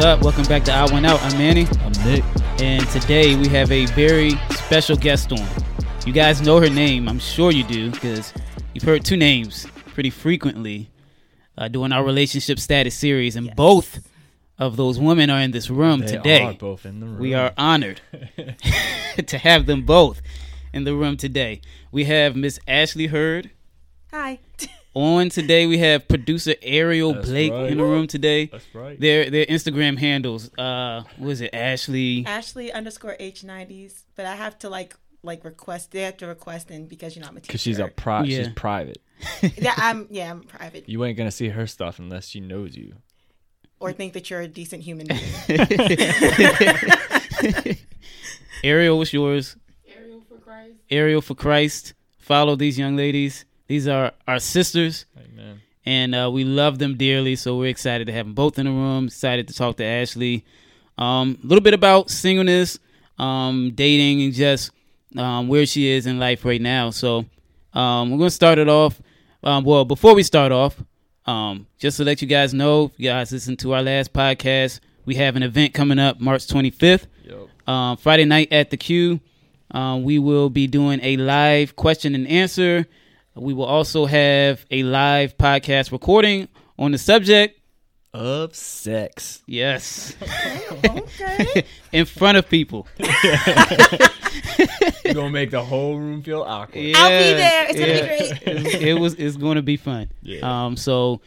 up? Welcome back to I Went Out. I'm Manny, I'm Nick. and today we have a very special guest on. You guys know her name, I'm sure you do, because you've heard two names pretty frequently uh, during our relationship status series, and both of those women are in this room They today. are both in the room. We are honored to have them both in the room today. We have Miss Ashley Hurd Hi. On today. We have producer Ariel That's Blake right. in the room today. That's right. Their their Instagram handles, uh, what is it? Ashley. Ashley underscore H90s, but I have to like like request. They have to request in because you're not my a teacher. Because she's a pri- Yeah. she's private. yeah, I'm yeah I'm private You ain't gonna see her stuff unless she knows you. or think that you're a decent human being. Ariel, what's yours? Ariel for Christ. Ariel for Christ. Follow these young ladies. These are our sisters, Amen. and uh, we love them dearly. So we're excited to have them both in the room. Excited to talk to Ashley. Um, a little bit about singleness, um, dating, and just um, where she is in life right now. So um, we're gonna start it off. Um, well, before we start off, um, just to let you guys know, if you guys listen to our last podcast, we have an event coming up March 25th. Yep. um, Friday night at the Q. Um, we will be doing a live question and answer. We will also have a live podcast recording on the subject. Of sex. Yes, okay. in front of people. You're gonna make the whole room feel awkward. Yeah, I'll be there. It's gonna be great. It, it was. It's going to be fun. Yeah. Um. So.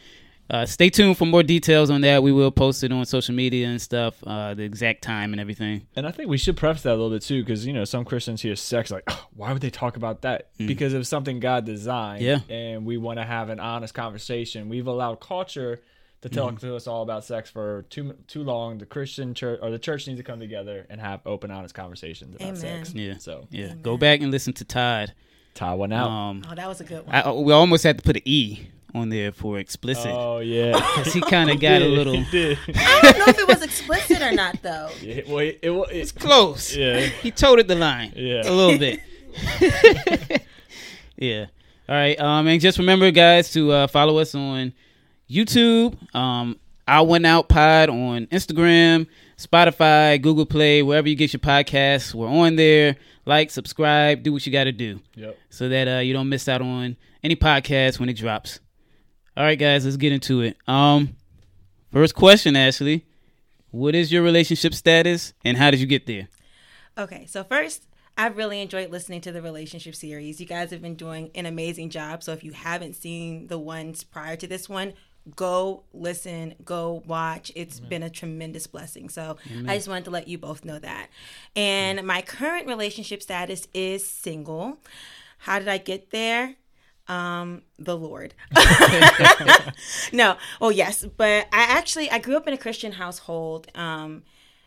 Uh, stay tuned for more details on that. We will post it on social media and stuff, uh, the exact time and everything. And I think we should preface that a little bit too, because you know some Christians hear sex like, oh, why would they talk about that? Because of something God designed. Yeah. And we want to have an honest conversation. We've allowed culture to talk to us all about sex for too too long. The Christian church or the church needs to come together and have open, honest conversations about Amen. sex. Yeah. So Yeah. Go back and listen to Todd. tie one out. Um, Oh, that was a good one. I, we almost had to put an E on there for explicit. oh yeah, because he kind of got a little I don't know if it was explicit or not though. Yeah, well, it, it, wa- it's close. Yeah. He toted the line. Yeah. A little bit. yeah. All right. Um, and just remember, guys, to uh, follow us on YouTube. Um, I went out pod on Instagram, Spotify, Google Play, wherever you get your podcasts. We're on there. Like, subscribe, do what you got to do Yep. so that uh, you don't miss out on any podcast when it drops. All right, guys, let's get into it. Um, first question, Ashley, what is your relationship status and how did you get there? Okay, so first, I've really enjoyed listening to the relationship series. You guys have been doing an amazing job. So if you haven't seen the ones prior to this one, go listen, go watch. It's been a tremendous blessing. So I just wanted to let you both know that. And my current relationship status is single. How did I get there? Um, the Lord. no, oh yes, but I actually I grew up in a Christian household. Um,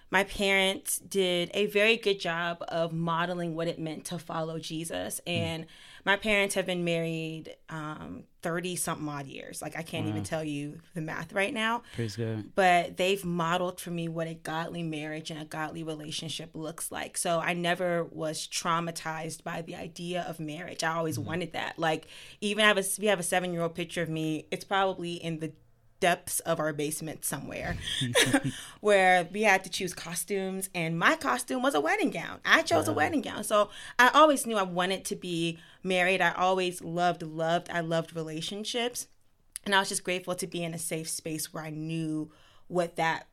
my parents did a very good job of modeling what it meant to follow Jesus. And my parents have been married um, 30 something odd years. Like, I can't even tell you the math right now. Praise God. But they've modeled for me what a godly marriage and a godly relationship looks like. So I never was traumatized by the idea of marriage. I always wanted that. Like, even have a, we have a seven year old picture of me. It's probably in the depths of our basement somewhere where we had to choose costumes and my costume was a wedding gown. I chose a wedding gown. So i always knew i wanted to be married. I always loved loved i loved relationships. And i was just grateful to be in a safe space where i knew what that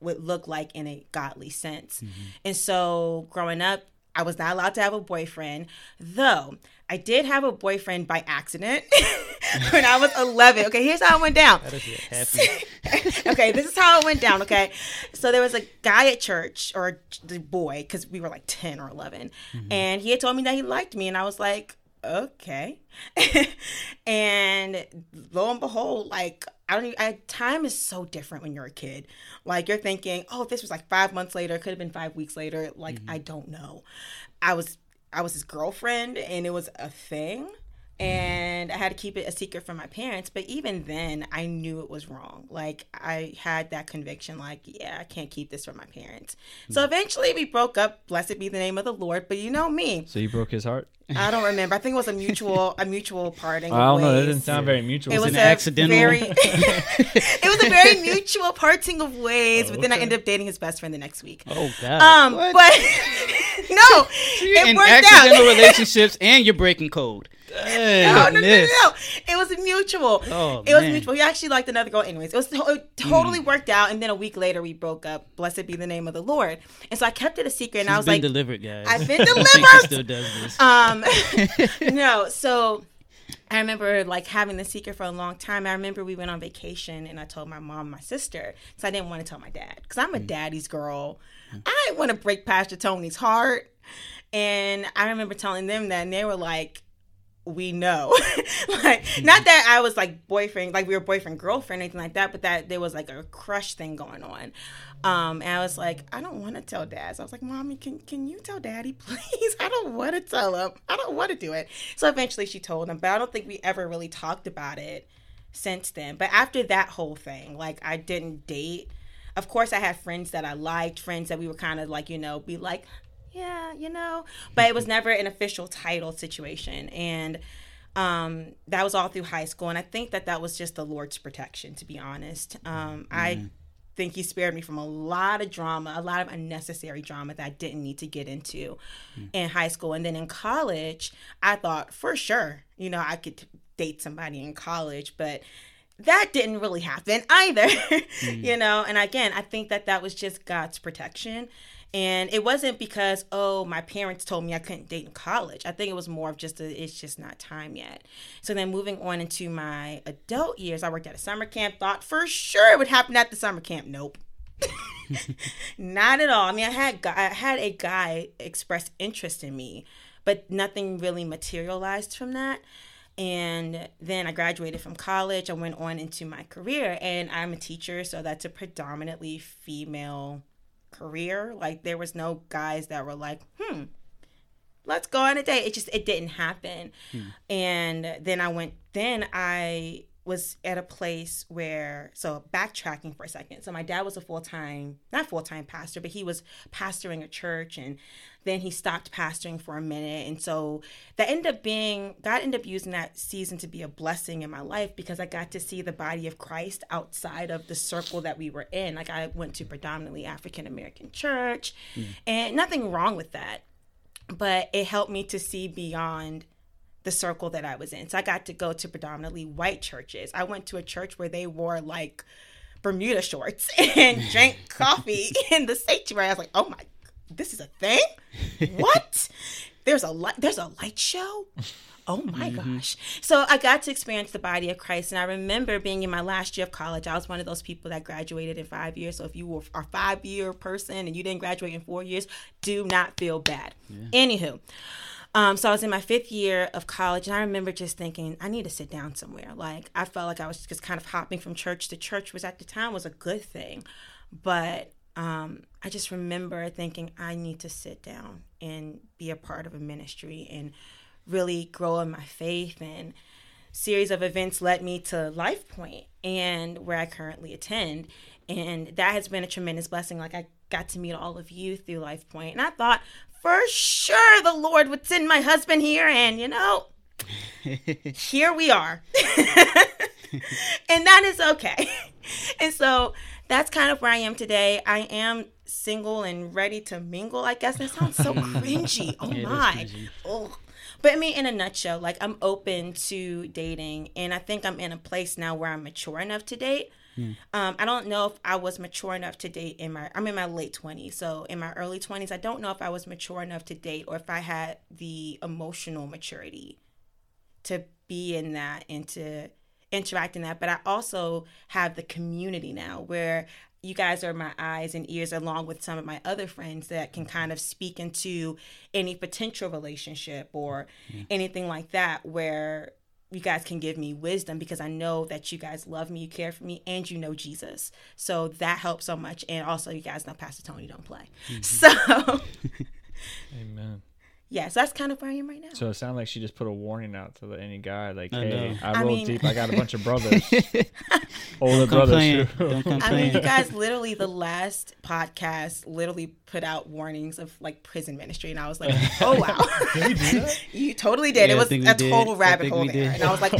would look like in a godly sense. Mm-hmm. And so growing up I was not allowed to have a boyfriend, though I did have a boyfriend by accident when I was 11. Okay, here's how it went down. okay, this is how it went down. Okay, so there was a guy at church, or the boy, because we were like 10 or 11, and he had told me that he liked me, and I was like, okay. and lo and behold, like, I don't even, I, time is so different when you're a kid. Like, you're thinking, oh, this was like five months later, it could have been five weeks later. Like, mm-hmm. I don't know. I was, I was his girlfriend, and it was a thing. And I had to keep it a secret from my parents. But even then, I knew it was wrong. Like I had that conviction, like, yeah, I can't keep this from my parents. So eventually, we broke up. Blessed be the name of the Lord. But you know me, So you broke his heart? I don't remember. I think it was a mutual a mutual parting. I don't know. That didn't sound very mutual. It was an accidental- Very, it was a very mutual parting of ways. But then I okay. ended up dating his best friend the next week. Oh God. Um, What? but no, You're it in worked accidental out. relationships and you're breaking code. No, no, no, no, no. It was mutual. Oh, it was man. mutual. He actually liked another girl, anyways. It was it totally worked out. And then a week later, we broke up. Blessed be the name of the Lord. And so I kept it a secret. And I was been like, delivered, guys. I've been delivered. still does this. um, no. So I remember like having the secret for a long time. I remember we went on vacation, and I told my mom, and my sister, because I didn't want to tell my dad, because I'm a daddy's girl. I didn't want to break Pastor Tony's heart. And I remember telling them that, and they were like, we know. like, not that I was like boyfriend, like we were boyfriend, girlfriend, anything like that, but that there was like a crush thing going on. Um, and I was like, I don't want to tell dad. So I was like, Mommy, can, can you tell daddy, please? I don't want to tell him. I don't want to do it. So eventually she told him, but I don't think we ever really talked about it since then. But after that whole thing, like I didn't date. Of course, I had friends that I liked, friends that we were kind of like, you know, be like, yeah, you know, but it was never an official title situation. And um, that was all through high school. And I think that that was just the Lord's protection, to be honest. Um, I think He spared me from a lot of drama, a lot of unnecessary drama that I didn't need to get into in high school. And then in college, I thought for sure, you know, I could date somebody in college, but that didn't really happen either, mm. you know. And again, I think that that was just God's protection. And it wasn't because, oh, my parents told me I couldn't date in college. I think it was more of just a, it's just not time yet. So then moving on into my adult years, I worked at a summer camp, thought for sure it would happen at the summer camp. Nope. not at all. I mean, I had I had a guy express interest in me, but nothing really materialized from that. And then I graduated from college. I went on into my career, and I'm a teacher, so that's a predominantly female career. Like there was no guys that were like, hmm, let's go on a date. It just it didn't happen. And then I went. Then I was at a place where so backtracking for a second. So my dad was a full time, not full time pastor, but he was pastoring a church, and then he stopped pastoring for a minute. And so that ended up being God ended up using that season to be a blessing in my life because I got to see the body of Christ outside of the circle that we were in. Like I went to predominantly African American church, hmm. and nothing wrong with that but it helped me to see beyond the circle that I was in. So I got to go to predominantly white churches. I went to a church where they wore like Bermuda shorts and drank coffee in the sanctuary. I was like, "Oh my, this is a thing? What? There's a light. There's a light show." Oh my mm-hmm. gosh. So I got to experience the body of Christ. And I remember being in my last year of college. I was one of those people that graduated in five years. So if you were a five year person and you didn't graduate in four years, do not feel bad. Anywho, um, so I was in my fifth year of college, and I remember just thinking, I need to sit down somewhere. Like I felt like I was just kind of hopping from church to church, which at the time was a good thing, but um, I just remember thinking I need to sit down and be a part of a ministry and really grow in my faith. And series of events led me to Life Point and where I currently attend, and that has been a tremendous blessing. Like I got to meet all of you through Life Point, and I thought for sure the Lord would send my husband here, and you know, here we are. and that is okay. And so that's kind of where I am today. I am single and ready to mingle, I guess. That sounds so cringy. Oh Yeah, my. Ugh. But I mean, in a nutshell, like I'm open to dating, and I think I'm in a place now where I'm mature enough to date. Um, I don't know if I was mature enough to date in my. I'm in my late 20s, so in my early 20s, I don't know if I was mature enough to date or if I had the emotional maturity to be in that and to interact in that. But I also have the community now where you guys are my eyes and ears along with some of my other friends that can kind of speak into any potential relationship or anything like that where you guys can give me wisdom because I know that you guys love me, you care for me, and you know Jesus. So that helps so much. And also, you guys know Pastor Tony don't play. Mm-hmm. So Amen. Yeah, so that's kind of where I am right now. So it sounds like she just put a warning out to any guy, like, I "Hey, know. I I roll mean- deep. I got a bunch of brothers, older Don't brothers complain. Don't I mean, you guys literally the last podcast literally put out warnings of like prison ministry, and I was like, oh wow, you totally did. Yeah, it was a did. total I rabbit hole there, and I was like,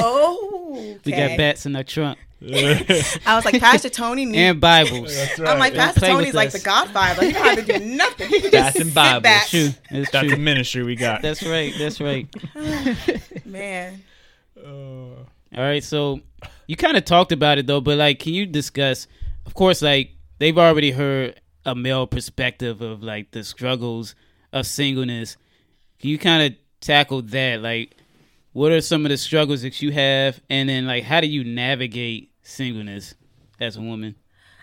oh, We got bats in our trunk I was like, Pastor Tony needs. and Bibles. That's I'm like, Don't Pastor play with Tony's like us. the Godfather. He don't have to do nothing. He can Bats just and sit Bibles. back. True. It's That's the true. ministry we got. That's right. That's right. Man, Uh, All right, so you kind of talked about it though, but like, can you discuss? Of course, like they've already heard a male perspective of like the struggles of singleness. Can you kind of tackle that? Like, what are some of the struggles that you have, and then like, how do you navigate singleness as a woman?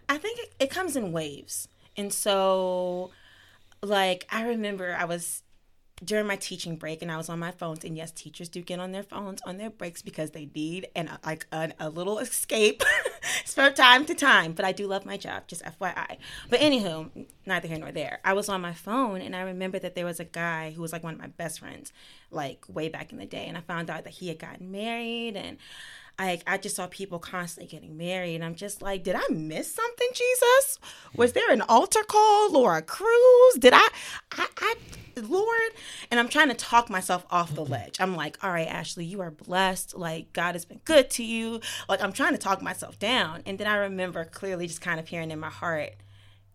I think it, comes in waves. And so, like, I remember I was during my teaching break and I was on my phones. And yes, teachers do get on their phones on their breaks because they need and like a, a little escape from time to time. But I do love my job, just FYI. But anywho, neither here nor there. I was on my phone and I remember that there was a guy who was like one of my best friends, like way back in the day. And I found out that he had gotten married and I I just saw people constantly getting married, and I'm just like, did I miss something, Jesus? Was there an altar call, or a cruise? Did I, I, I, Lord? And I'm trying to talk myself off the ledge. I'm like, all right, Ashley, you are blessed. Like God has been good to you. Like I'm trying to talk myself down, and then I remember clearly just kind of hearing in my heart,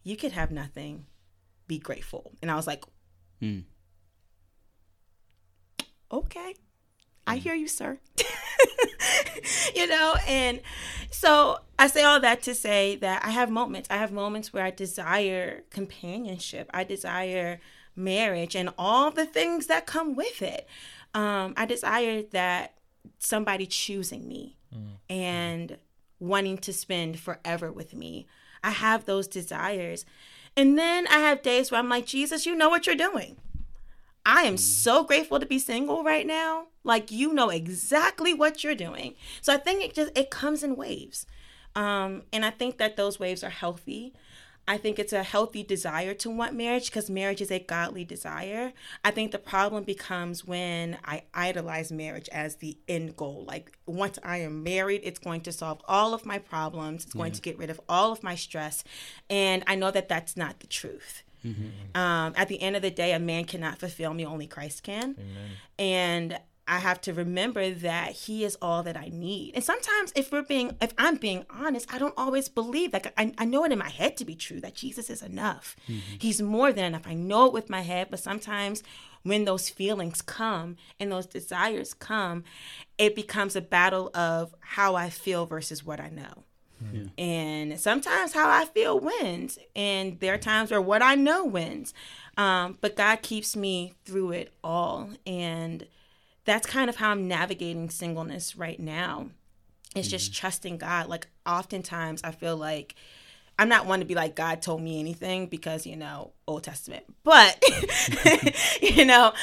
you could have nothing, be grateful. And I was like, Hmm. okay. I hear you, sir. you know, and so I say all that to say that I have moments. I have moments where I desire companionship. I desire marriage and all the things that come with it. Um, I desire that somebody choosing me and wanting to spend forever with me. I have those desires. And then I have days where I'm like, Jesus, you know what you're doing. I am so grateful to be single right now. Like you know exactly what you're doing. So I think it just it comes in waves. Um and I think that those waves are healthy. I think it's a healthy desire to want marriage because marriage is a godly desire. I think the problem becomes when I idolize marriage as the end goal. Like once I am married, it's going to solve all of my problems. It's going to get rid of all of my stress. And I know that that's not the truth. Um, at the end of the day, a man cannot fulfill me, only Christ can. And I have to remember that he is all that I need. And sometimes if we're being if I'm being honest, I don't always believe that I, I know it in my head to be true that Jesus is enough. He's more than enough. I know it with my head, but sometimes when those feelings come and those desires come, it becomes a battle of how I feel versus what I know. And sometimes how I feel wins, and there are times where what I know wins. Um, but God keeps me through it all, and that's kind of how I'm navigating singleness right now. It's just trusting God. Like oftentimes, I feel like I'm not one to be like God told me anything because you know Old Testament, but you know,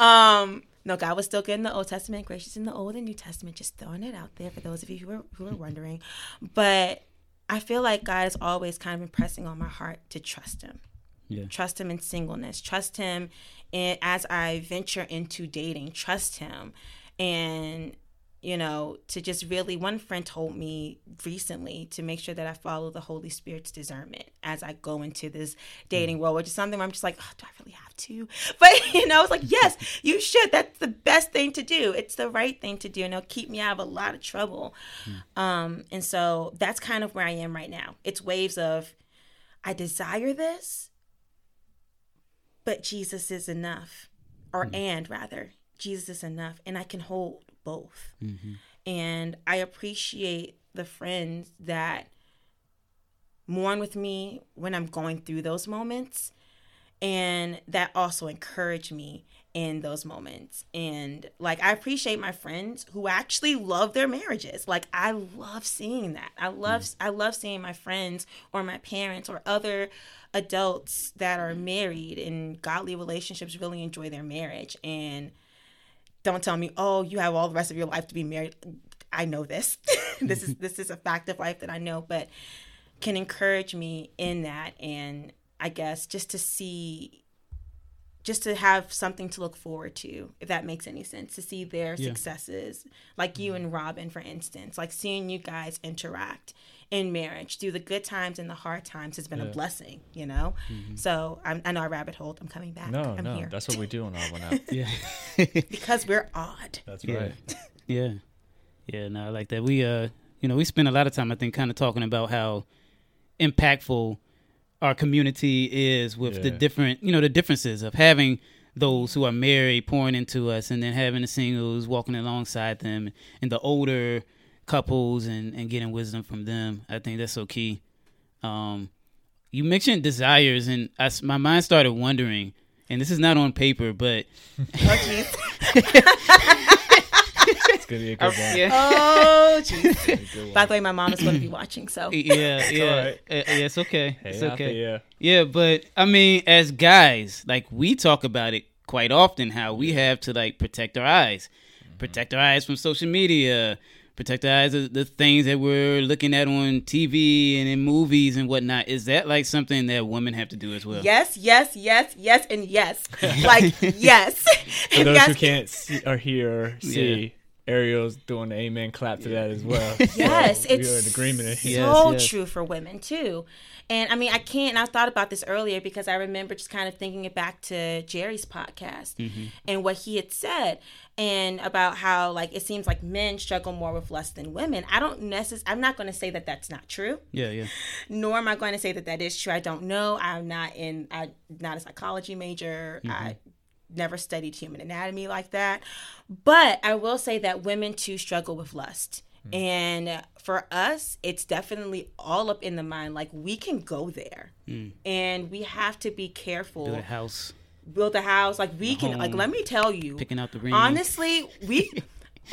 um, no, God was still good in the Old Testament, gracious in the Old and New Testament. Just throwing it out there for those of you who are who are wondering. But I feel like God is always kind of impressing on my heart to trust Him. Yeah. Trust Him in singleness. Trust Him in, as I venture into dating. Trust Him, and you know, to just really. One friend told me recently to make sure that I follow the Holy Spirit's discernment as I go into this dating world, which is something where I'm just like, oh, do I really have to? But you know, it's like, yes, you should. That's the best thing to do. It's the right thing to do, and it'll keep me out of a lot of trouble. Um, and so that's kind of where I am right now. It's waves of, I desire this, but Jesus is enough, or mm. and rather, Jesus is enough, and I can hold both. Mm-hmm. And I appreciate the friends that mourn with me when I'm going through those moments, and that also encouraged me in those moments. And like, I appreciate my friends who actually love their marriages. Like, I love seeing that. I mm. love, I love seeing my friends or my parents or other adults that are married in godly relationships really enjoy their marriage and don't tell me oh you have all the rest of your life to be married i know this this is this is a fact of life that i know but can encourage me in that and i guess just to see just to have something to look forward to, if that makes any sense, to see their Yeah. successes, like you and Robin, for instance, like seeing you guys interact in marriage through the good times and the hard times has been a blessing, you know. So I'm, I know I rabbit hole. I'm coming back. No, I'm no, here that's what we do on our one out. Yeah. because we're odd. That's Yeah. right. Yeah. Yeah, no, I like that. We uh you know, we spend a lot of time I think kind of talking about how impactful our community is with the different you know, the differences of having those who are married pouring into us and then having the singles walking alongside them and the older couples and, and getting wisdom from them. I think that's so key. Um you mentioned desires and I s my mind started wondering and this is not on paper, but Oh, jeez. It's gonna be a good one. yeah. Oh, jeez. It's a good one. By the way, my mom is going to be watching, so yeah, yeah, alright. Uh, yeah, it's okay. Hey, it's okay. there, Yeah, but I mean, as guys, like we talk about it quite often, how we have to like protect our eyes, Mm-hmm. protect our eyes from social media, protect our eyes of the things that we're looking at on TV and in movies and whatnot. Is that like something that women have to do as well? yes, yes, yes, yes, and yes. Like yes. For those yes. who can't see or hear or see, Ariel's doing the amen clap to that as well. Yes, So it's we are in agreement here. Yes, so yes. true for women too. And I mean, I can't. And I thought about this earlier because I remember just kind of thinking it back to Jerry's podcast Mm-hmm. and what he had said, and about how like it seems like men struggle more with lust than women. I don't necessarily. I'm not going to say that that's not true, Yeah, yeah. nor am I going to say that that is true. I don't know. I'm not in. I'm not a psychology major. I never studied human anatomy like that. But I will say that women too struggle with lust. Mm. And for us, it's definitely all up in the mind. Like we can go there, mm. and we have to be careful. Build a house, Build a house, like we can. Like let me tell you, picking out the ring. honestly, we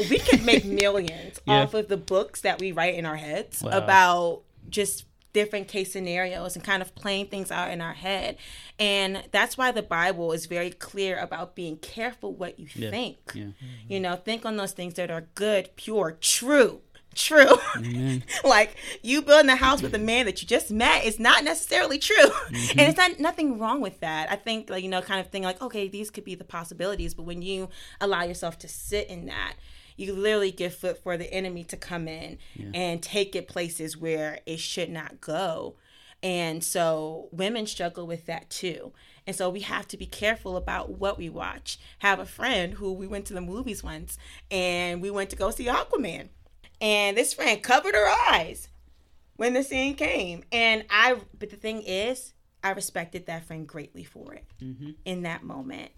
we could make millions Yeah. off of the books that we write in our heads Wow. about just different case scenarios and kind of playing things out in our head. And that's why the Bible is very clear about being careful what you think. Yeah. You know, think on those things that are good, pure, true. True. Like you building a house with a man that you just met is not necessarily true. Mm-hmm. And it's not nothing wrong with that. I think like, you know, kind of thing like, okay, these could be the possibilities, but when you allow yourself to sit in that, you literally give foot for the enemy to come in and take it places where it should not go. And so women struggle with that too. And so we have to be careful about what we watch. Have a friend who we went to the movies once and we went to go see Aquaman. And this friend covered her eyes when the scene came. And I, but the thing is, I respected that friend greatly for it mm-hmm. in that moment.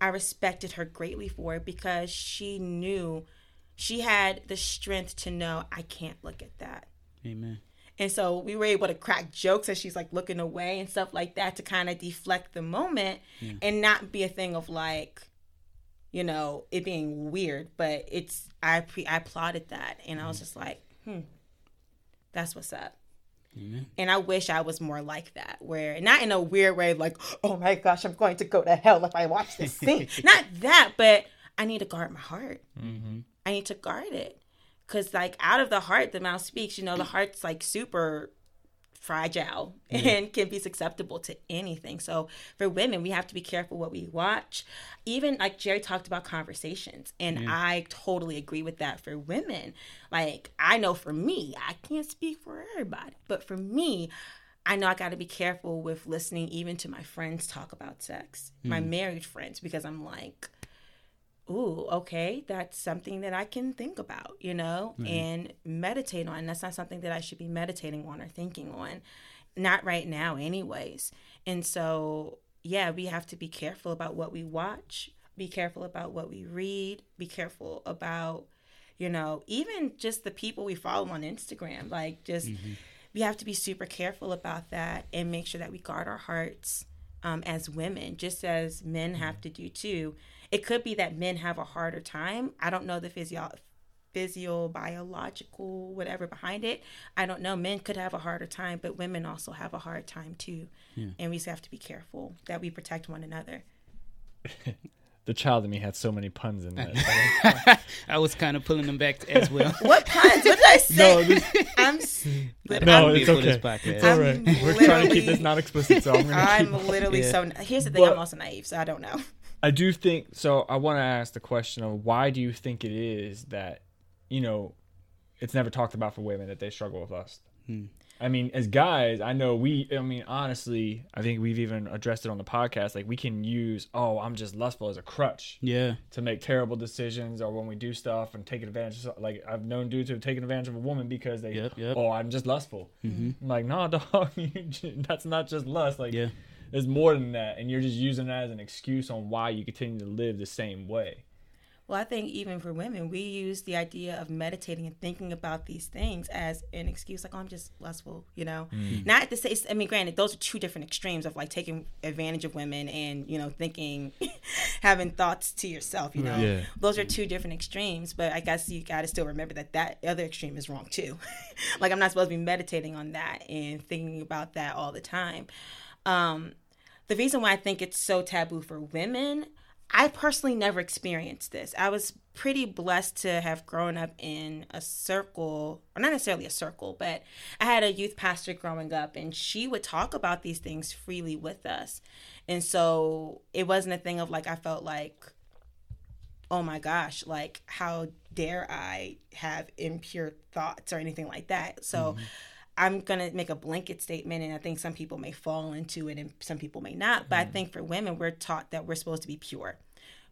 I respected her greatly for it because she knew she had the strength to know I can't look at that. Amen. And so we were able to crack jokes as she's like looking away and stuff like that to kind of deflect the moment and not be a thing of like, you know, it being weird. But it's I pre I applauded that and I was just like, hmm, that's what's up. Amen. And I wish I was more like that, where not in a weird way, like, oh my gosh, I'm going to go to hell if I watch this thing. not that, but I need to guard my heart. Mm-hmm. I need to guard it. Because, like, out of the heart, the mouth speaks. You know, the heart's like super fragile and can be susceptible to anything. So, for women, we have to be careful what we watch. Even like Jerry talked about conversations, and I totally agree with that for women. Like, I know for me, I can't speak for everybody, but for me, I know I got to be careful with listening even to my friends talk about sex, my hmm. married friends, because I'm like, ooh, okay, that's something that I can think about, you know, mm-hmm. and meditate on. That's not something that I should be meditating on or thinking on. Not right now, anyways. And so, yeah, we have to be careful about what we watch, be careful about what we read, be careful about, you know, even just the people we follow on Instagram. Like, just mm-hmm. we have to be super careful about that and make sure that we guard our hearts um, as women, just as men mm-hmm. have to do too. It could be that men have a harder time. I don't know the physio, physio, biological, whatever behind it. I don't know. Men could have a harder time, but women also have a hard time too. And we just have to be careful that we protect one another. the child in me had so many puns in that. I was kind of pulling them back as well. What puns? What did I say? no, this, I'm, s- no, I'm, it's okay. this podcast. It's all right. We're trying to keep this not explicit, so I'm gonna I'm keep. literally Yeah. so. Here's the thing. I'm also naive, so I don't know. I do think so. I want to ask the question of why do you think it is that, you know, it's never talked about for women that they struggle with lust? Hmm. I mean, as guys, I know we. I mean, honestly, I think we've even addressed it on the podcast. Like, we can use, "Oh, I'm just lustful" as a crutch Yeah. to make terrible decisions, or when we do stuff and take advantage. of Like, I've known dudes who have taken advantage of a woman because they, Yep, yep. "Oh, I'm just lustful." Mm-hmm. I'm like, nah, dog, you that's not just lust. Like, Yeah. There's more than that, and you're just using that as an excuse on why you continue to live the same way. Well, I think even for women, we use the idea of meditating and thinking about these things as an excuse, like, oh, I'm just lustful, you know? Mm-hmm. Not to say, I mean, granted, those are two different extremes of like taking advantage of women and, you know, thinking, having thoughts to yourself, you know? Yeah. Those are two different extremes, but I guess you got to still remember that that other extreme is wrong too. like, I'm not supposed to be meditating on that and thinking about that all the time. Um, the reason why I think it's so taboo for women, I personally never experienced this. I was pretty blessed to have grown up in a circle, or not necessarily a circle, but I had a youth pastor growing up, and she would talk about these things freely with us. And so it wasn't a thing of like, I felt like, oh my gosh, like, how dare I have impure thoughts or anything like that. So, I'm going to make a blanket statement, and I think some people may fall into it and some people may not. But I think for women, we're taught that we're supposed to be pure.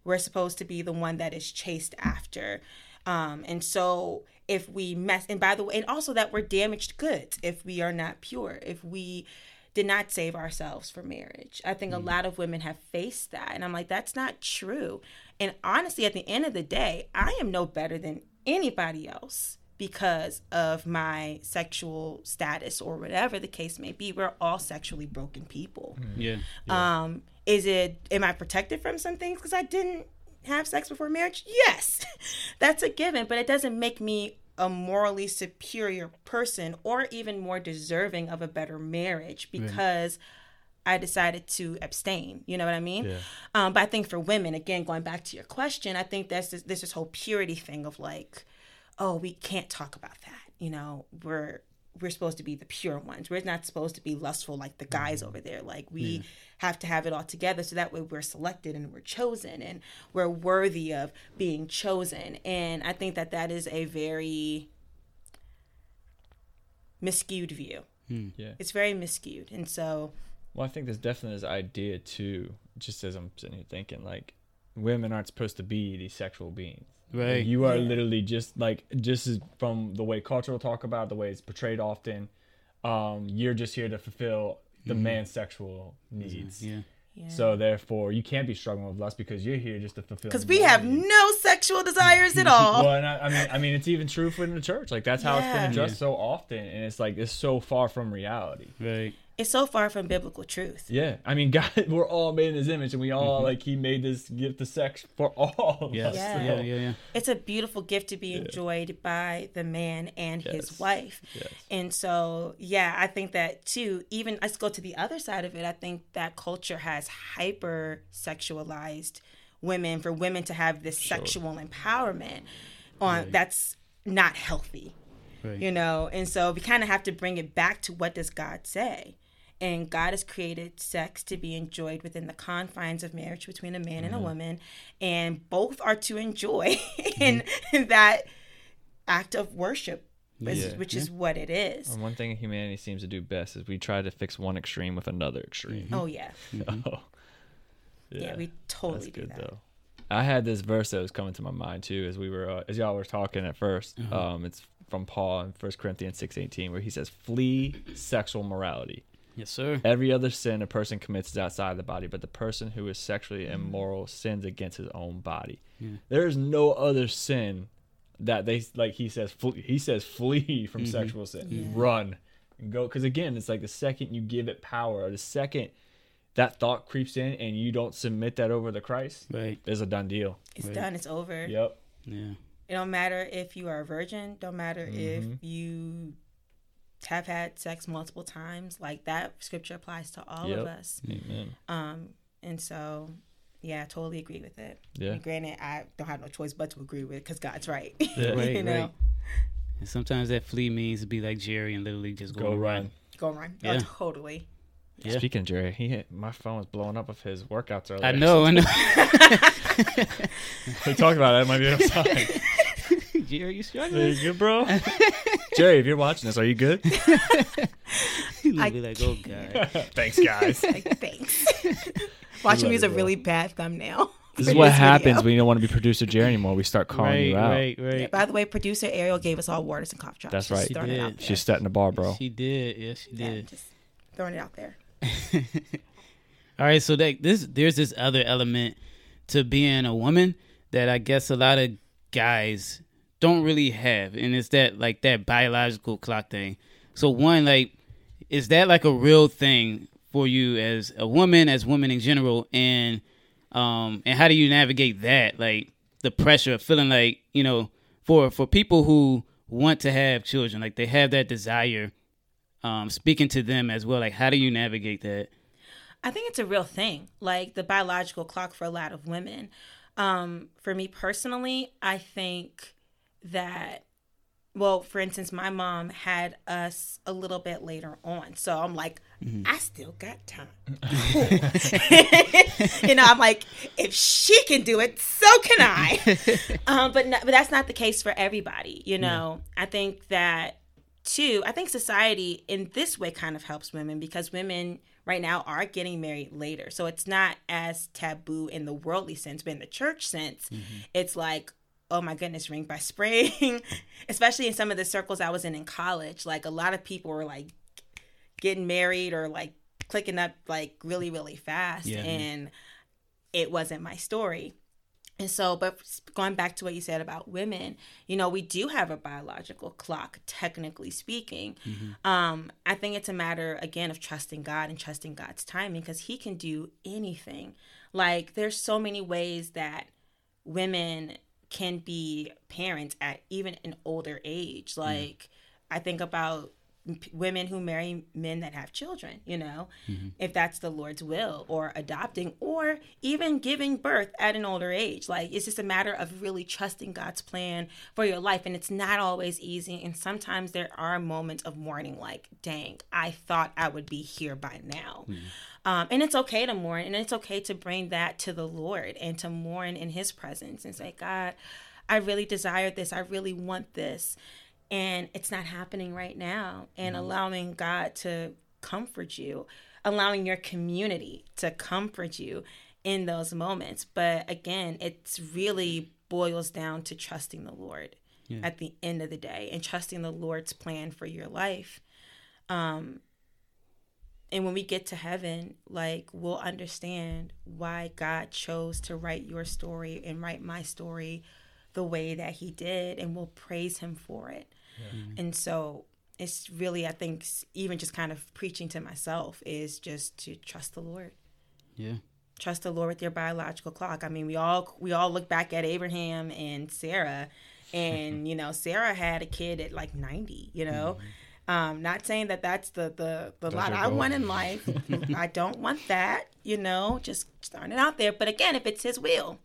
We're supposed to be the one that is chased after. Um, and so if we mess, and by the way, and also that we're damaged goods if we are not pure, if we did not save ourselves for marriage. I think a lot of women have faced that. And I'm like, that's not true. And honestly, at the end of the day, I am no better than anybody else because of my sexual status or whatever the case may be. We're all sexually broken people. Yeah. Um, is it am I protected from some things because I didn't have sex before marriage? Yes, that's a given, but it doesn't make me a morally superior person or even more deserving of a better marriage because I decided to abstain. You know what I mean? Yeah. Um, but I think for women, again, going back to your question, I think that's this, this this whole purity thing of like, oh, we can't talk about that. You know, we're we're supposed to be the pure ones. We're not supposed to be lustful like the guys mm-hmm. over there. Like we have to have it all together so that way we're selected and we're chosen and we're worthy of being chosen. And I think that that is a very miscued view. Hmm. Yeah. It's very miscued. And so Well, I think there's definitely this idea too, just as I'm sitting here thinking, like women aren't supposed to be these sexual beings. Right. You are Yeah. literally just like just from the way culture will talk about, it, the way it's portrayed often. Um, you're just here to fulfill the man's sexual needs. Yeah. yeah. So therefore, you can't be struggling with lust because you're here just to fulfill. because we have needs. no sexual desires at all. Well, and I, I mean, I mean, it's even true for the church. Like that's how it's been addressed so often, and it's like it's so far from reality. Right. It's so far from biblical truth. Yeah, I mean, God, we're all made in His image, and we all Mm-hmm. like He made this gift of sex for all. of Yes. us. Yeah. Yeah. Yeah. Yeah. It's a beautiful gift to be enjoyed by the man and his wife. Yes. And so, yeah, I think that too, even let's go to the other side of it. I think that culture has hyper sexualized women for women to have this sexual empowerment on that's not healthy. Right. You know, and so we kind of have to bring it back to what does God say? And God has created sex to be enjoyed within the confines of marriage between a man and a mm-hmm. woman, and both are to enjoy in, in mm-hmm. that act of worship, which, Yeah. which is what it is. And one thing humanity seems to do best is we try to fix one extreme with another extreme. Mm-hmm. Oh yeah, Oh. yeah, we totally That's do that. though. I had this verse that was coming to my mind too as we were uh, as y'all were talking at 1st Um, it's from Paul in First Corinthians six eighteen where he says, "Flee sexual morality. Yes, sir. Every other sin a person commits is outside the body, but the person who is sexually immoral sins against his own body. There is no other sin that they like. He says, flee, he says, flee from sexual sin, run, and go. Because again, it's like the second you give it power, or the second that thought creeps in, and you don't submit that over to Christ, Right. it's a done deal. It's Right. done. It's over. Yep. Yeah. It don't matter if you are a virgin. Don't matter Mm-hmm. if you have had sex multiple times. Like that scripture applies to all Yep. of us. Amen. Um, and so, Yeah, I totally agree with it. Yeah. And granted, I don't have no choice but to agree with it because God's right. Yeah. Right, you know, right. And sometimes that flee means to be like Jerry and literally just go, Go run. run. go run. Yeah. Oh, totally. Yeah. Speaking of Jerry, he hit, my phone was blowing up with his workouts earlier. I know, I know. we talked about it. It might be outside. Jerry, you Are struggling? you good, bro? Jerry, if you're watching this, are you good? He'll I- be like, oh god. Thanks, guys. Like, thanks. Watching me is a really bad thumbnail. This is what video. happens when you don't want to be producer Jerry anymore. We start calling right, you out. right, right. By the way, producer Ariel gave us all waters and cough drops. That's right. She throwing it out did. there. She's setting the bar, bro. She did. Yes, she Yeah, did. just throwing it out there. All right, so that this there's this other element to being a woman that I guess a lot of guys don't really have, and it's that like that biological clock thing. So one, like, is that like a real thing for you as a woman, as women in general, and um, and how do you navigate that, like the pressure of feeling like you know, for for people who want to have children, like they have that desire, um, speaking to them as well, like how do you navigate that? I think it's a real thing, like the biological clock for a lot of women. Um, for me personally, I think that, well, for instance, my mom had us a little bit later on. So I'm like, I still got time. you know, I'm like, if she can do it, so can I. um, but, no, but that's not the case for everybody. You know, I think that too, I think society in this way kind of helps women because women right now are getting married later. So it's not as taboo in the worldly sense, but in the church sense, it's like, oh my goodness, ring by spring. Especially in some of the circles I was in in college, like a lot of people were like getting married or like clicking up like really, really fast. Yeah. And it wasn't my story. And so, but going back to what you said about women, you know, we do have a biological clock, technically speaking. Um, I think it's a matter, again, of trusting God and trusting God's timing because He can do anything. Like, there's so many ways that women can be parents at even an older age. Like, I think about p- women who marry men that have children, you know, if that's the Lord's will, or adopting, or even giving birth at an older age. Like, it's just a matter of really trusting God's plan for your life. And it's not always easy. And sometimes there are moments of mourning, like, dang, I thought I would be here by now. Um, and it's okay to mourn, and it's okay to bring that to the Lord and to mourn in His presence and say, God, I really desire this. I really want this. And it's not happening right now. And allowing God to comfort you, allowing your community to comfort you in those moments. But again, it's really boils down to trusting the Lord at the end of the day and trusting the Lord's plan for your life. Um, and when we get to heaven, like we'll understand why God chose to write your story and write my story the way that He did, and we'll praise Him for it. And so it's really, I think, even just kind of preaching to myself is just to trust the Lord. Yeah. Trust the Lord with your biological clock. I mean, we all we all look back at Abraham and Sarah, and you know, Sarah had a kid at like ninety. You know, um, not saying that that's the the the lot I want in life. I don't want that. You know, just throwing it out there. But again, if it's His will,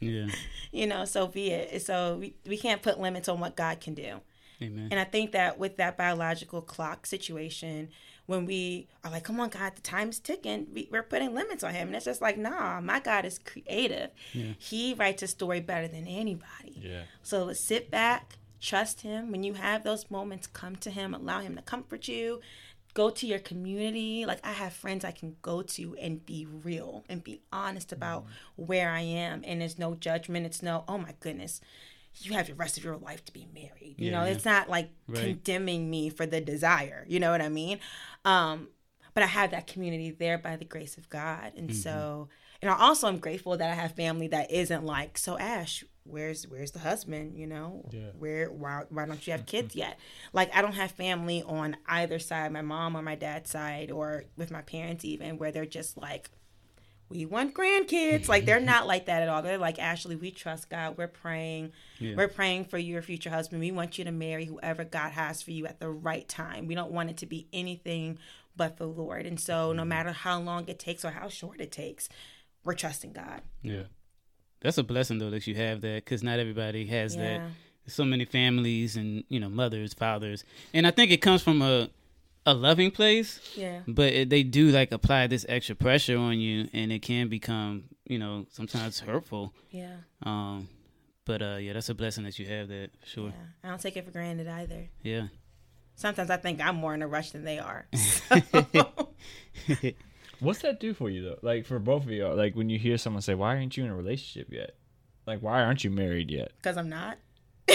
Yeah. you know, so be it. So we we can't put limits on what God can do. Amen. And I think that with that biological clock situation, when we are like, come on, God, the time's ticking, we, we're putting limits on him. And it's just like, nah, my God is creative. He writes a story better than anybody. Yeah. So let's sit back, trust him. When you have those moments, come to him, allow him to comfort you. Go to your community. Like I have friends I can go to and be real and be honest about mm-hmm. where I am. And there's no judgment. It's no, oh my goodness, you have the rest of your life to be married. You Yeah, know, yeah. it's not like Right. condemning me for the desire. You know what I mean? Um, but I have that community there by the grace of God. And so and I also am grateful that I have family that isn't like, so Ash, where's where's the husband? You know, Yeah. where why why don't you have kids yet? Like I don't have family on either side, my mom or my dad's side, or with my parents even, where they're just like, we want grandkids. Like they're mm-hmm. not like that at all. They're like, Ashley, we trust God. We're praying. Yeah. We're praying for your future husband. We want you to marry whoever God has for you at the right time. We don't want it to be anything but the Lord. And so no mm-hmm. matter how long it takes or how short it takes, we're trusting God. Yeah. That's a blessing though that you have that because not everybody has that. Yeah. So many families and you know mothers, fathers, and I think it comes from a a loving place, Yeah. but it, they do like apply this extra pressure on you, and it can become you know sometimes hurtful. Yeah. Um, but uh, yeah, that's a blessing that you have that for sure. Yeah. I don't take it for granted either. Yeah. Sometimes I think I'm more in a rush than they are. What's that do for you though? Like for both of you, like when you hear someone say, "Why aren't you in a relationship yet?" Like, why aren't you married yet? Because I'm not.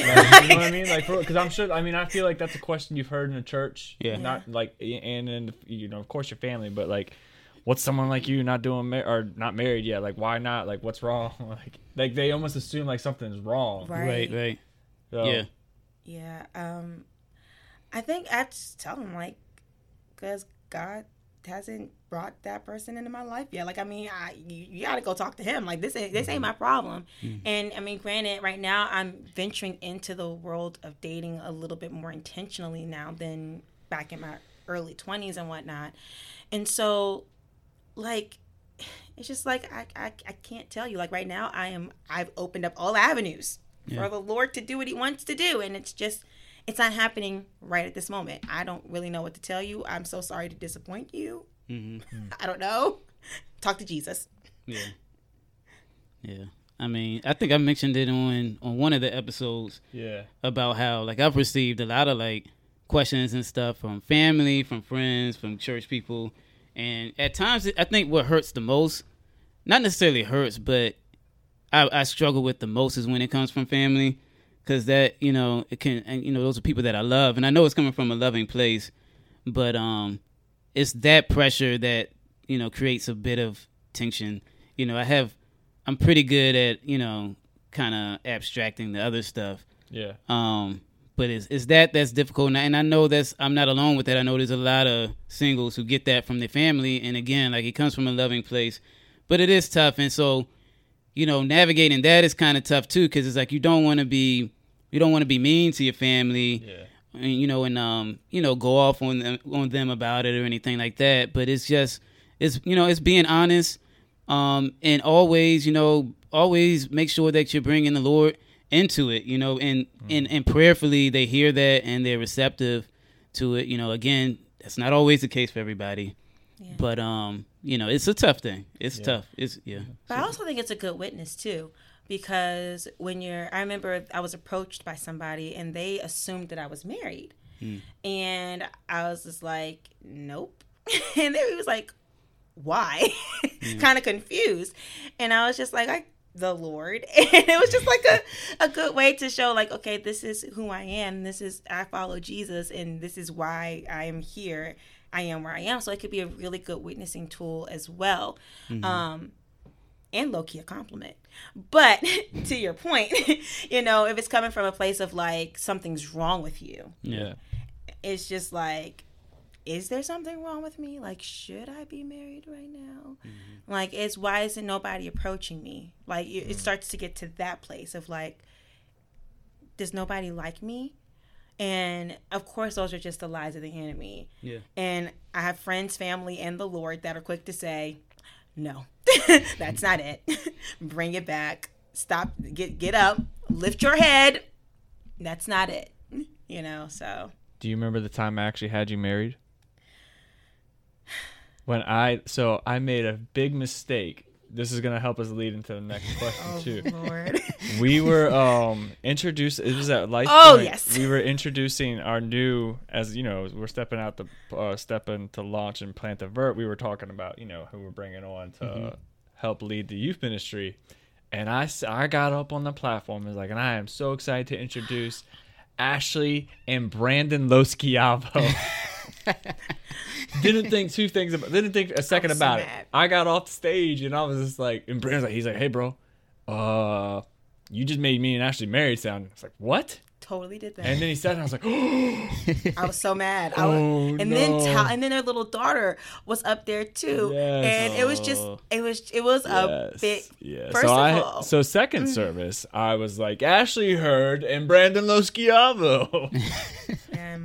Like, you know what I mean? Like, because I'm sure. I mean, I feel like that's a question you've heard in a church. Yeah. Not like, and in you know, of course, your family, but like, what's someone like you not doing mar- or not married yet? Like, why not? Like, what's wrong? Like, like they almost assume like something's wrong. Right. Right. Right. So, Yeah. Yeah. Um, I think I just tell them like, because God hasn't brought that person into my life yet. Like, I mean, I you, you got to go talk to him. Like, this ain't this ain't my mm-hmm. problem. Mm-hmm. And I mean, granted, right now I'm venturing into the world of dating a little bit more intentionally now than back in my early twenties and whatnot. And so, like, it's just like I, I I can't tell you. Like right now, I am I've opened up all avenues Yeah. for the Lord to do what He wants to do, and it's just it's not happening right at this moment. I don't really know what to tell you. I'm so sorry to disappoint you. hmm I don't know. Talk to Jesus. Yeah. Yeah. I mean, I think I mentioned it on on one of the episodes Yeah. about how like I've received a lot of like questions and stuff from family, from friends, from church people, and at times I think what hurts the most, not necessarily hurts, but I, I struggle with the most is when it comes from family, because that you know it can and you know those are people that I love, and I know it's coming from a loving place, but um, it's that pressure that you know creates a bit of tension. You know, I have I'm pretty good at you know kind of abstracting the other stuff. Yeah. Um, but it's, it's that that's difficult, and I, and I know that's I'm not alone with that. I know there's a lot of singles who get that from their family, and again, like it comes from a loving place, but it is tough, and so you know navigating that is kind of tough too, because it's like you don't want to be you don't want to be mean to your family, Yeah. and you know, and um, you know, go off on them on them about it or anything like that. But it's just it's you know it's being honest, um, and always you know always make sure that you're bringing the Lord into it, you know, and and and prayerfully they hear that and they're receptive to it. You know, again, that's not always the case for everybody, Yeah. but um, you know, it's a tough thing. It's Yeah. tough. It's yeah. But I also think it's a good witness too, because when you're, I remember I was approached by somebody and they assumed that I was married, hmm. and I was just like, nope, and they was like, why? Hmm. kind of confused, and I was just like, I the Lord, and it was just like a a good way to show like, okay, this is who I am, this is I follow Jesus, and this is why I am here. I am where I am, so it could be a really good witnessing tool as well. Mm-hmm. Um, and low key a compliment. But to your point, you know, if it's coming from a place of like something's wrong with you, Yeah. it's just like, is there something wrong with me? Like, should I be married right now? Mm-hmm. Like, it's why isn't nobody approaching me? Like, it, it mm. starts to get to that place of like, does nobody like me? And of course, those are just the lies of the enemy. Yeah. And I have friends, family, and the Lord that are quick to say, no, that's not it. Bring it back. Stop. Get get up. Lift your head. That's not it. You know. So Do you remember the time I actually had you married? When I so I made a big mistake. This is gonna help us lead into the next question too. Oh, Lord. we were um introduced it was at life Oh, Point. yes. we were introducing our new as you know we're stepping out the uh, stepping to launch and plant the vert we were talking about you know who we're bringing on to Mm-hmm. uh, help lead the youth ministry and I I got up on the platform and was like and i am so excited to introduce ashley and brandon loschiavo didn't think two things about didn't think a second so about it i got off the stage and i was just like and brandon's like he's like hey bro uh you just made me and Ashley married sound. It's like, what? totally did that. And then he said, it, I was like, I was so mad. I was, Oh, and no. then Ta- and then their little daughter was up there too, Yes. and it was just it was it was a big. yeah. First so of I, all- so second service, I was like, Ashley Heard and Brandon Loschiavo.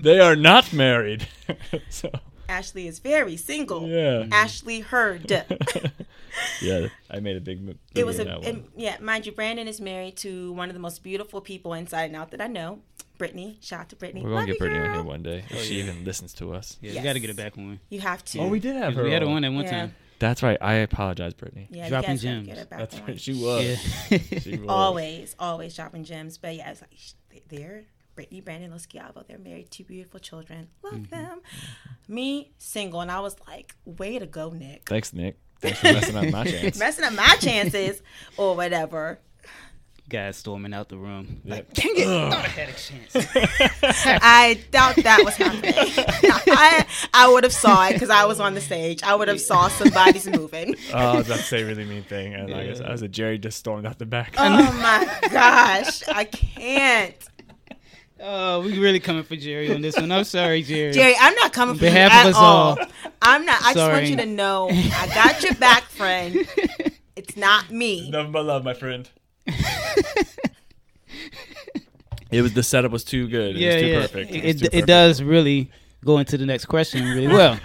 They are not married. so Ashley is very single. Yeah. Ashley Heard. yeah, I made a big. mo- it was a and, yeah. Mind you, Brandon is married to one of the most beautiful people inside and out that I know. Brittany. Shout out to Brittany. We're gonna Love get Brittany on girl. here one day if oh, she even listens to us. Yeah, Yes. you got to get it back on. You have to. Oh, we did have her. We had her on. on at one Yeah. time. That's right. I apologize, Brittany. Yeah, Dropping you guys gotta gems. Get it back That's on. right. She was. Yeah. She was. always, always dropping gems. But yeah, it's like sh- they're Brittany, Brandon, Loschiavo. They're married, two beautiful children. Love Mm-hmm. them. Me, single, and I was like, way to go, Nick. Thanks, Nick. Thanks for messing up my chances. Messing up my chances or whatever. Guys storming out the room. Yeah. Like, dang it! Thought I had a chance. I doubt that was happening. I I would have saw it because I was on the stage. I would have saw somebody's moving. Oh, I was about to say a really mean thing, and I guess I was a Jerry just stormed out the back. Oh my gosh, I can't. Oh, we really coming for Jerry on this one. I'm sorry, Jerry. Jerry, I'm not coming for you at of us all. all. I'm not. I just want you to know I got your back, friend. It's not me. Nothing but love, my friend. it was the setup was too good. It yeah, was too yeah. perfect. It, was too it, perfect. does really go into the next question really well.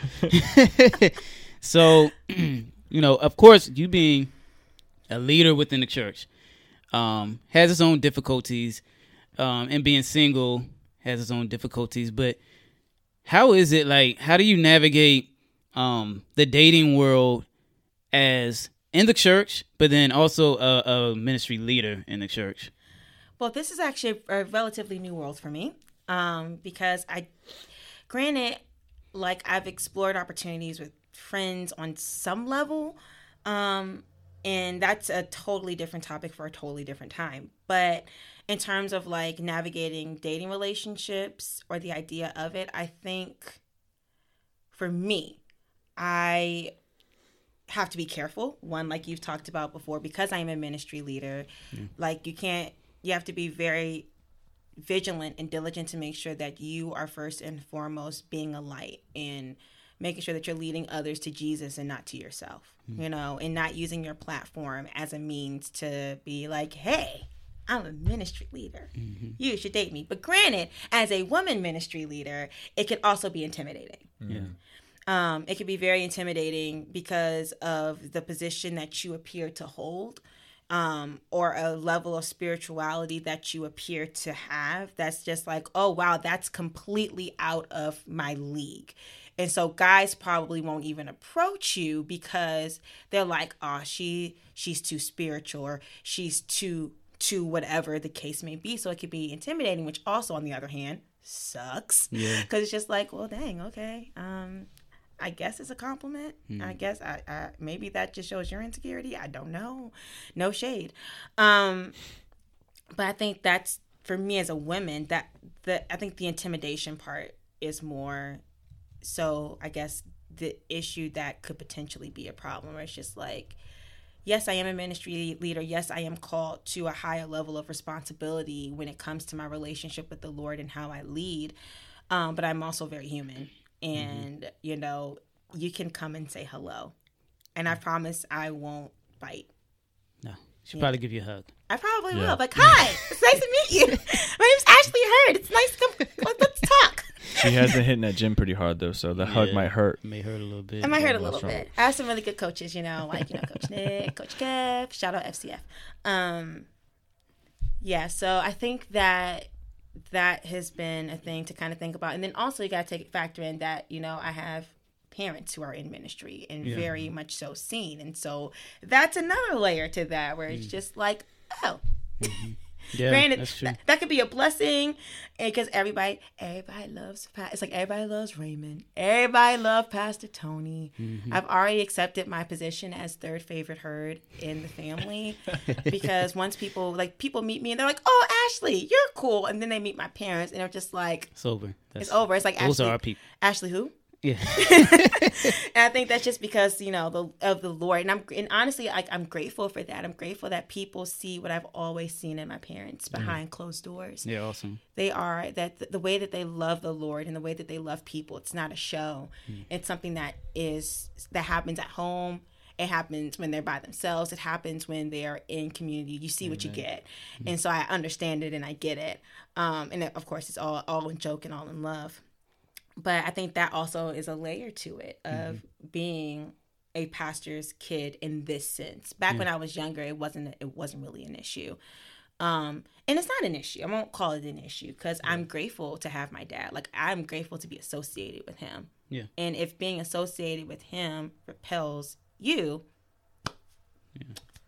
so, you know, of course, you being a leader within the church um, has its own difficulties, um, and being single has its own difficulties. But how is it like? How do you navigate um, the dating world as in the church, but then also a, a ministry leader in the church? Well, this is actually a, relatively new world for me um, because I, granted, like I've explored opportunities with friends on some level, um, and that's a totally different topic for a totally different time. But in terms of like navigating dating relationships or the idea of it, I think for me, I have to be careful. One, like you've talked about before, because I am a ministry leader, mm. like you can't, you have to be very vigilant and diligent to make sure that you are first and foremost being a light and making sure that you're leading others to Jesus and not to yourself, mm. you know, and not using your platform as a means to be like, hey, I'm a ministry leader. You should date me. But granted, as a woman ministry leader, it can also be intimidating. Yeah. Um, it can be very intimidating because of the position that you appear to hold um, or a level of spirituality that you appear to have that's just like, oh, wow, that's completely out of my league. And so guys probably won't even approach you because they're like, oh, she she's too spiritual or she's too to whatever the case may be. So it could be intimidating, which also on the other hand sucks. Yeah. Because it's just like, well, dang, okay. Um, I guess it's a compliment. I guess I, I maybe that just shows your insecurity. I don't know. No shade. Um, but I think that's for me as a woman that the I think the intimidation part is more so I guess the issue that could potentially be a problem where it's just like yes, I am a ministry leader. Yes, I am called to a higher level of responsibility when it comes to my relationship with the Lord and how I lead. Um, but I'm also very human. And, you know, you can come and say hello. And I promise I won't bite. No, she'll probably give you a hug. I probably Yeah. will. Like, hi, it's nice to meet you. My name's Ashley Hurd. It's nice to come. let- Let's talk. She has been hitting that gym pretty hard though, so the hug might hurt. May hurt a little bit. I might hurt a little that's right. bit. I have some really good coaches, you know, like you know, Coach Nick, Coach Kev. Shout out FCF. Um, yeah, so I think that that has been a thing to kind of think about, and then also you got to take factor in that you know I have parents who are in ministry and Yeah. very much so seen, and so that's another layer to that where it's just like, oh, Yeah, Granted, that's true. that, that could be a blessing because everybody, everybody loves. It's like everybody loves Raymond. Everybody loves Pastor Tony. Mm-hmm. I've already accepted my position as third favorite herd in the family because once people like people meet me and they're like, "Oh, Ashley, you're cool," and then they meet my parents and they're just like, It's over. That's, "It's over." It's like Those Ashley, are our people. Ashley who? Yeah. and I think that's just because you know the of the Lord, and I'm and honestly, like I'm grateful for that. I'm grateful that people see what I've always seen in my parents mm-hmm. behind closed doors. yeah, awesome. They are that th- the way that they love the Lord and the way that they love people. It's not a show. Mm. It's something that is that happens at home. It happens when they're by themselves. It happens when they are in community. You see what you get, mm. and so I understand it and I get it. Um, and of course, it's all all in joke and all in love. But I think that also is a layer to it of mm-hmm. being a pastor's kid in this sense. Back yeah. when I was younger, it wasn't it wasn't really an issue. Um, and it's not an issue. I won't call it an issue because yeah. I'm grateful to have my dad. Like I'm grateful to be associated with him. Yeah. And if being associated with him repels you, yeah.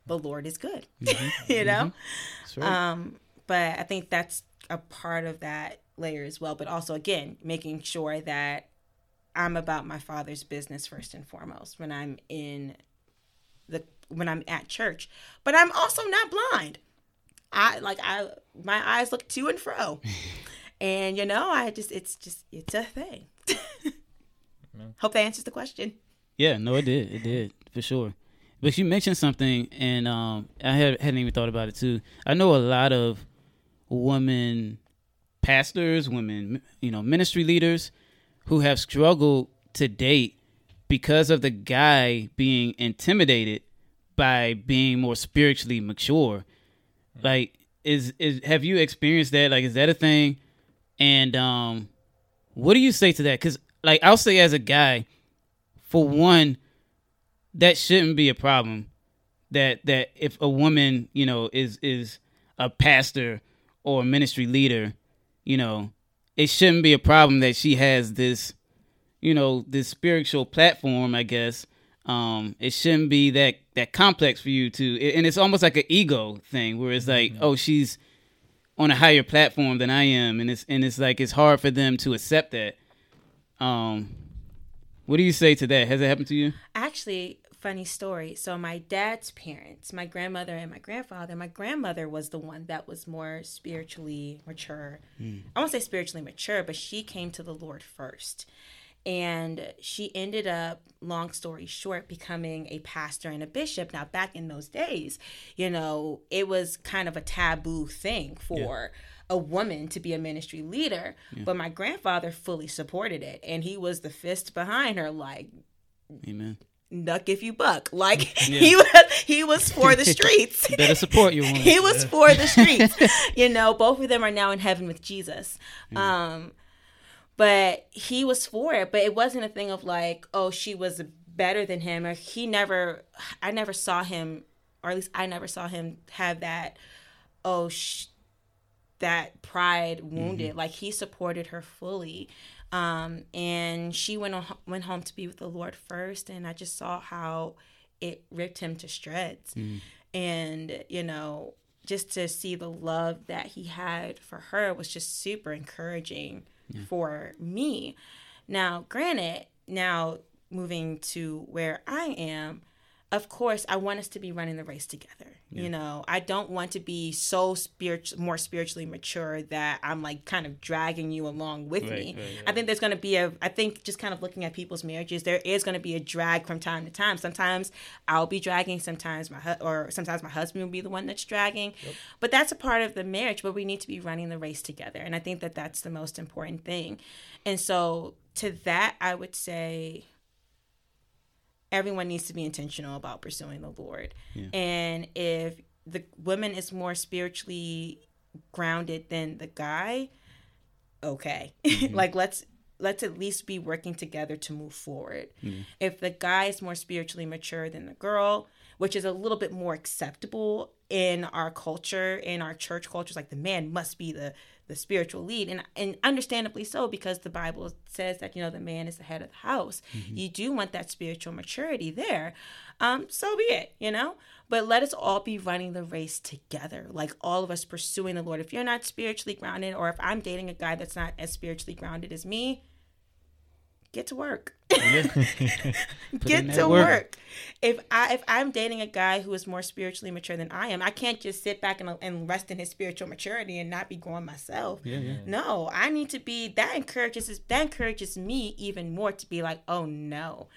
the Lord is good. Mm-hmm. you know? Mm-hmm. Right. Um, but I think that's a part of that layer as well. But also again, making sure that I'm about my father's business first and foremost when I'm in the when I'm at church. But I'm also not blind. I like I my eyes look to and fro. and you know, I just it's just it's a thing. Hope that answers the question. Yeah, no, it did. It did for sure. But you mentioned something, and um, I had, hadn't even thought about it too. I know a lot of women pastors, women, you know, ministry leaders who have struggled to date because of the guy being intimidated by being more spiritually mature. Like is is have you experienced that? Like is that a thing? And um what do you say to that? Cuz like I'll say as a guy for one that shouldn't be a problem that that if a woman, you know, is is a pastor or a ministry leader, you know, it shouldn't be a problem that she has this, you know, this spiritual platform, I guess. Um, it shouldn't be that that complex for you to, and it's almost like an ego thing where it's like, mm-hmm. oh, she's on a higher platform than I am, and it's and it's like it's hard for them to accept that. Um, what do you say to that? Has it happened to you? Actually, funny story. So my dad's parents, my grandmother and my grandfather, my grandmother was the one that was more spiritually mature. Mm. I won't say spiritually mature, but she came to the Lord first. And she ended up, long story short, becoming a pastor and a bishop. Now, back in those days, you know, it was kind of a taboo thing for yeah a woman to be a ministry leader. Yeah. But my grandfather fully supported it. And he was the fist behind her, like, Amen duck if you buck. Like yeah. he was he was for the streets. Better support you. he was yeah. for the streets. you know, both of them are now in heaven with Jesus. Yeah. Um but he was for it, but it wasn't a thing of like, oh, she was better than him or he never I never saw him or at least I never saw him have that oh sh- that pride wounded. Mm-hmm. Like he supported her fully. Um, and she went on, went home to be with the Lord first, and I just saw how it ripped him to shreds. Mm. And you know, just to see the love that he had for her was just super encouraging yeah. for me. Now, granted, now moving to where I am, of course, I want us to be running the race together. Yeah. You know, I don't want to be so spiritual, more spiritually mature that I'm like kind of dragging you along with right, me. Right, right. I think there's going to be a, I think just kind of looking at people's marriages, there is going to be a drag from time to time. Sometimes I'll be dragging, sometimes my, hu- or sometimes my husband will be the one that's dragging. Yep. But that's a part of the marriage, but we need to be running the race together. And I think that that's the most important thing. And so to that, I would say, everyone needs to be intentional about pursuing the Lord. Yeah. And if the woman is more spiritually grounded than the guy, okay. Mm-hmm. like let's let's at least be working together to move forward. Mm-hmm. If the guy is more spiritually mature than the girl, which is a little bit more acceptable in our culture, in our church cultures, like the man must be the the spiritual lead and and understandably so because the bible says that you know the man is the head of the house. Mm-hmm. you do want that spiritual maturity there. Um so be it you know? But let us all be running the race together like all of us pursuing the lord. If you're not spiritually grounded or if i'm dating a guy that's not as spiritually grounded as me get to work. get to work. work. If I if I'm dating a guy who is more spiritually mature than I am, I can't just sit back and, and rest in his spiritual maturity and not be growing myself. Yeah, yeah. No, I need to be. That encourages that encourages me even more to be like, oh no,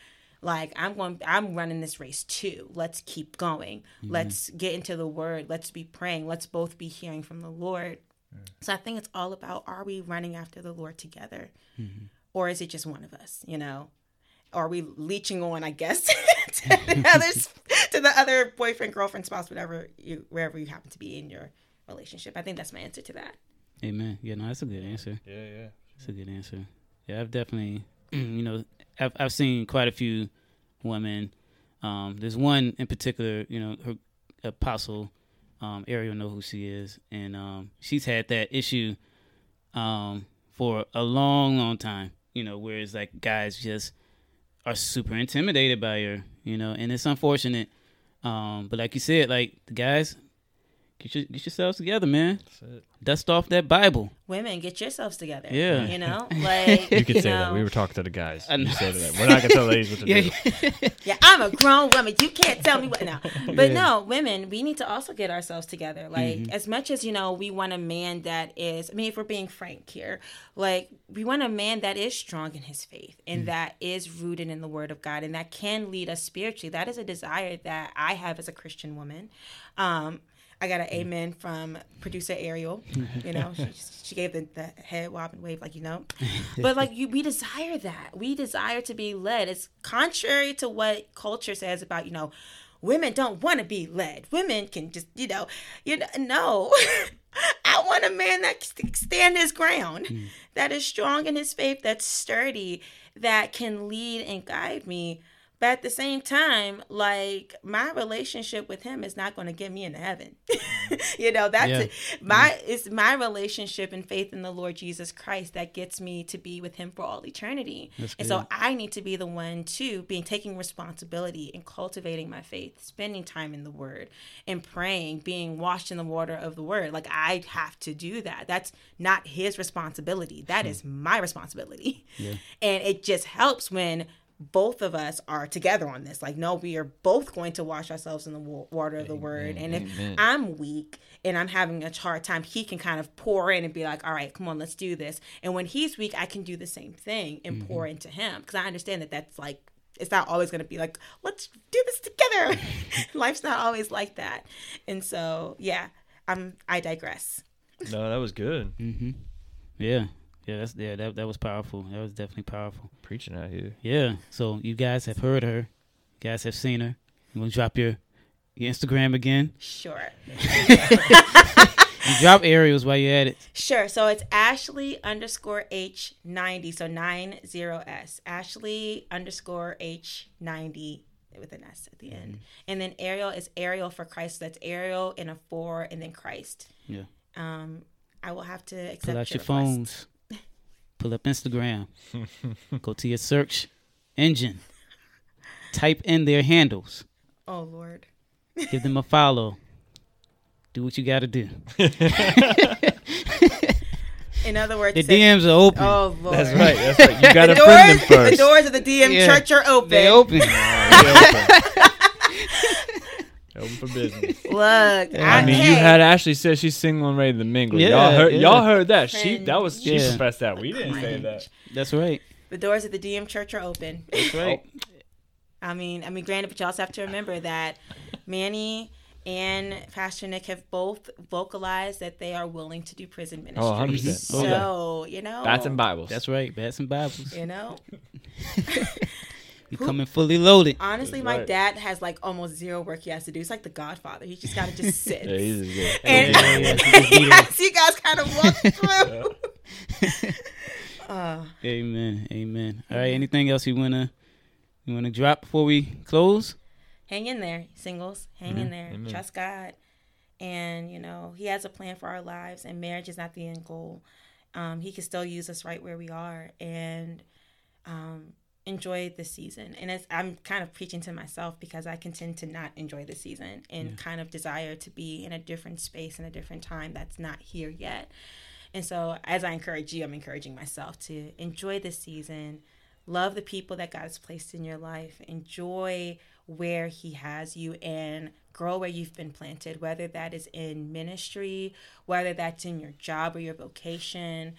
like i'm going i'm running this race too let's keep going mm-hmm. let's get into the word let's be praying let's both be hearing from the lord so i think it's all about are we running after the lord together mm-hmm or is it just one of us? You know, are we leeching on? I guess to the others, to the other boyfriend, girlfriend, spouse, whatever you wherever you happen to be in your relationship. I think that's my answer to that. Amen. Yeah, no, that's a good answer. Yeah, yeah. That's a good answer. yeah. I've definitely, you know, I've I've seen quite a few women. Um, there's one in particular, you know, her apostle, um, Ariel know who she is, and um, she's had that issue, um, for a long, long time. You know, whereas like guys just are super intimidated by her, you know, and it's unfortunate. Um, but like you said, like the guys, get your, get yourselves together, man. Dust off that Bible. Women, get yourselves together. Yeah. You know, like You could say know, that. We were talking to the guys. I You know. said that. We're not gonna tell ladies what to Yeah, do. Yeah, I'm a grown woman. You can't tell me what now. But Yeah. no, women, we need to also get ourselves together. Like Mm-hmm. as much as you know, we want a man that is. I mean, if we're being frank here, like we want a man that is strong in his faith and that is rooted in the Word of God and that can lead us spiritually. That is a desire that I have as a Christian woman. Um, I got an Mm. amen from producer Ariel. You know, she, she gave the, the head wop and wave, like you know. But like you, we desire that. We desire to be led. It's contrary to what culture says about you know, women don't want to be led. Women can just you know, you know, no. I want a man that can stand his ground, that is strong in his faith, that's sturdy, that can lead and guide me. But at the same time, like my relationship with him is not going to get me into heaven. you know, that's Yeah. it. my it's my relationship and faith in the Lord Jesus Christ that gets me to be with him for all eternity. And so. I need to be the one too, being taking responsibility and cultivating my faith, spending time in the word and praying, being washed in the water of the word. Like I have to do that. That's not his responsibility. That hmm. is my responsibility. And it just helps when both of us are together on this. Like, no, we are both going to wash ourselves in the water of the word. And if amen. I'm weak and I'm having a hard time, he can kind of pour in and be like, all right, come on, let's do this. And when he's weak, I can do the same thing and mm-hmm. pour into him because I understand that that's like, it's not always going to be like, let's do this together. Life's not always like that. And so, yeah, I'm, I digress. No, that was good. Mm-hmm. Yeah, yeah, that's yeah, that that was powerful. That was definitely powerful. Preaching out here. Yeah. So you guys have heard her. You guys have seen her. You want to drop your your Instagram again? Sure. You drop Ariel's while you're at it. Sure. So it's Ashley underscore H ninety. So nine zero S. Ashley underscore H ninety with an S at the end. And then Ariel is Ariel for Christ. That's Ariel in a four and then Christ. Yeah. Um, I will have to accept Pull out your request. phones. Pull up Instagram. Go to your search engine. Type in their handles. Oh Lord. Give them a follow. Do what you got to do. In other words, The it DMs are open. Oh Lord. That's right. That's right. You gotta friend them first. the doors of the DM Yeah. church are open. They open. Yeah, open. Open for business. Look, I mean, you had Ashley said she's single and ready to mingle. y'all Yeah, heard, yeah. y'all heard that. She that was she Yeah. professed that. We didn't say that. That's right. the doors of the DM church are open. That's right. I mean, I mean, granted, but you also have to remember that Manny and Pastor Nick have both vocalized that they are willing to do prison oh, ministry. Oh, 100%. So you know, Bats and Bibles. That's right. Bats and Bibles. you know. You coming fully loaded. Honestly, That's my right. dad has like almost zero work he has to do. It's like The Godfather. He just gotta just sit. yeah, he's a and Yeah, yeah, yeah. as you guys kind of walk through. uh, Amen. Amen. All right. Anything else you wanna you wanna drop before we close? hang in there, singles. Hang in there. Amen. Trust God. And, you know, He has a plan for our lives, and marriage is not the end goal. Um, he can still use us right where we are and um, enjoy the season. And as I'm kind of preaching to myself because I can tend to not enjoy the season and kind of desire to be in a different space and a different time that's not here yet. And so, as I encourage you, I'm encouraging myself to enjoy the season, love the people that God has placed in your life, enjoy where He has you, and grow where you've been planted, whether that is in ministry, whether that's in your job or your vocation,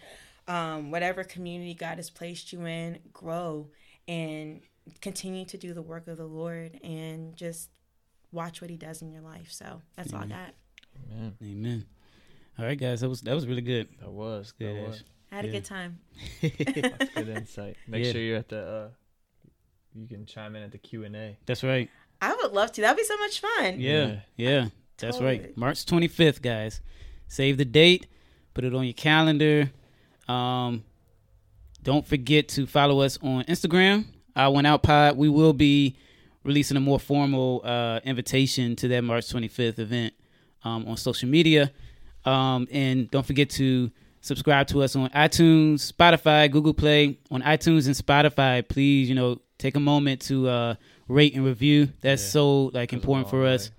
um, whatever community God has placed you in, grow and continue to do the work of the Lord and just watch what He does in your life. So, that's all I got. Man, Amen. All right, guys. That was that was really good. that was that Good. was I had a good time. That's good insight. Make Yeah. sure you're at the. Uh, you can chime in at the Q and A. That's right. I would love to. That'd be so much fun. Yeah. Yeah. That's Totally. right. March 25th, guys. Save the date. Put it on your calendar. Um, don't forget to follow us on Instagram. I went out pod. We will be releasing a more formal uh, invitation to that March 25th event um, on social media. Um, and don't forget to subscribe to us on iTunes, Spotify, Google Play. On iTunes and Spotify, please, you know, take a moment to uh, rate and review. That's Yeah. so like important for us.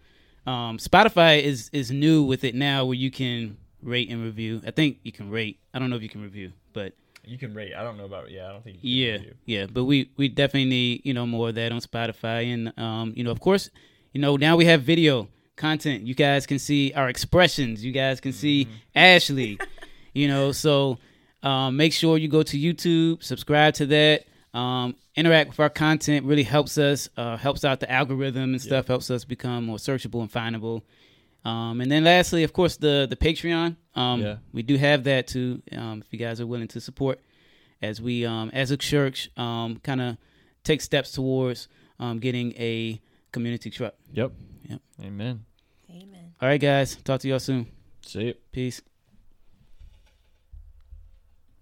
Um, Spotify is is new with it now, where you can rate and review. I think you can rate. I don't know if you can review, but You can rate. I don't know about. Yeah, I don't think. You can yeah, review. yeah. But we we definitely need you know more of that on Spotify, and um, you know, of course, you know now we have video content. You guys can see our expressions. You guys can see Ashley. You know, so um, make sure you go to YouTube, subscribe to that. Um, interact with our content really helps us, uh, helps out the algorithm and stuff, helps us become more searchable and findable. Um, and then lastly, of course, the the Patreon. Um, Yeah. We do have that too. Um, if you guys are willing to support, as we um, as a church um, kind of take steps towards um, getting a community truck. Yep. Yep. Amen. Amen. All right, guys. Talk to y'all soon. See you. Peace.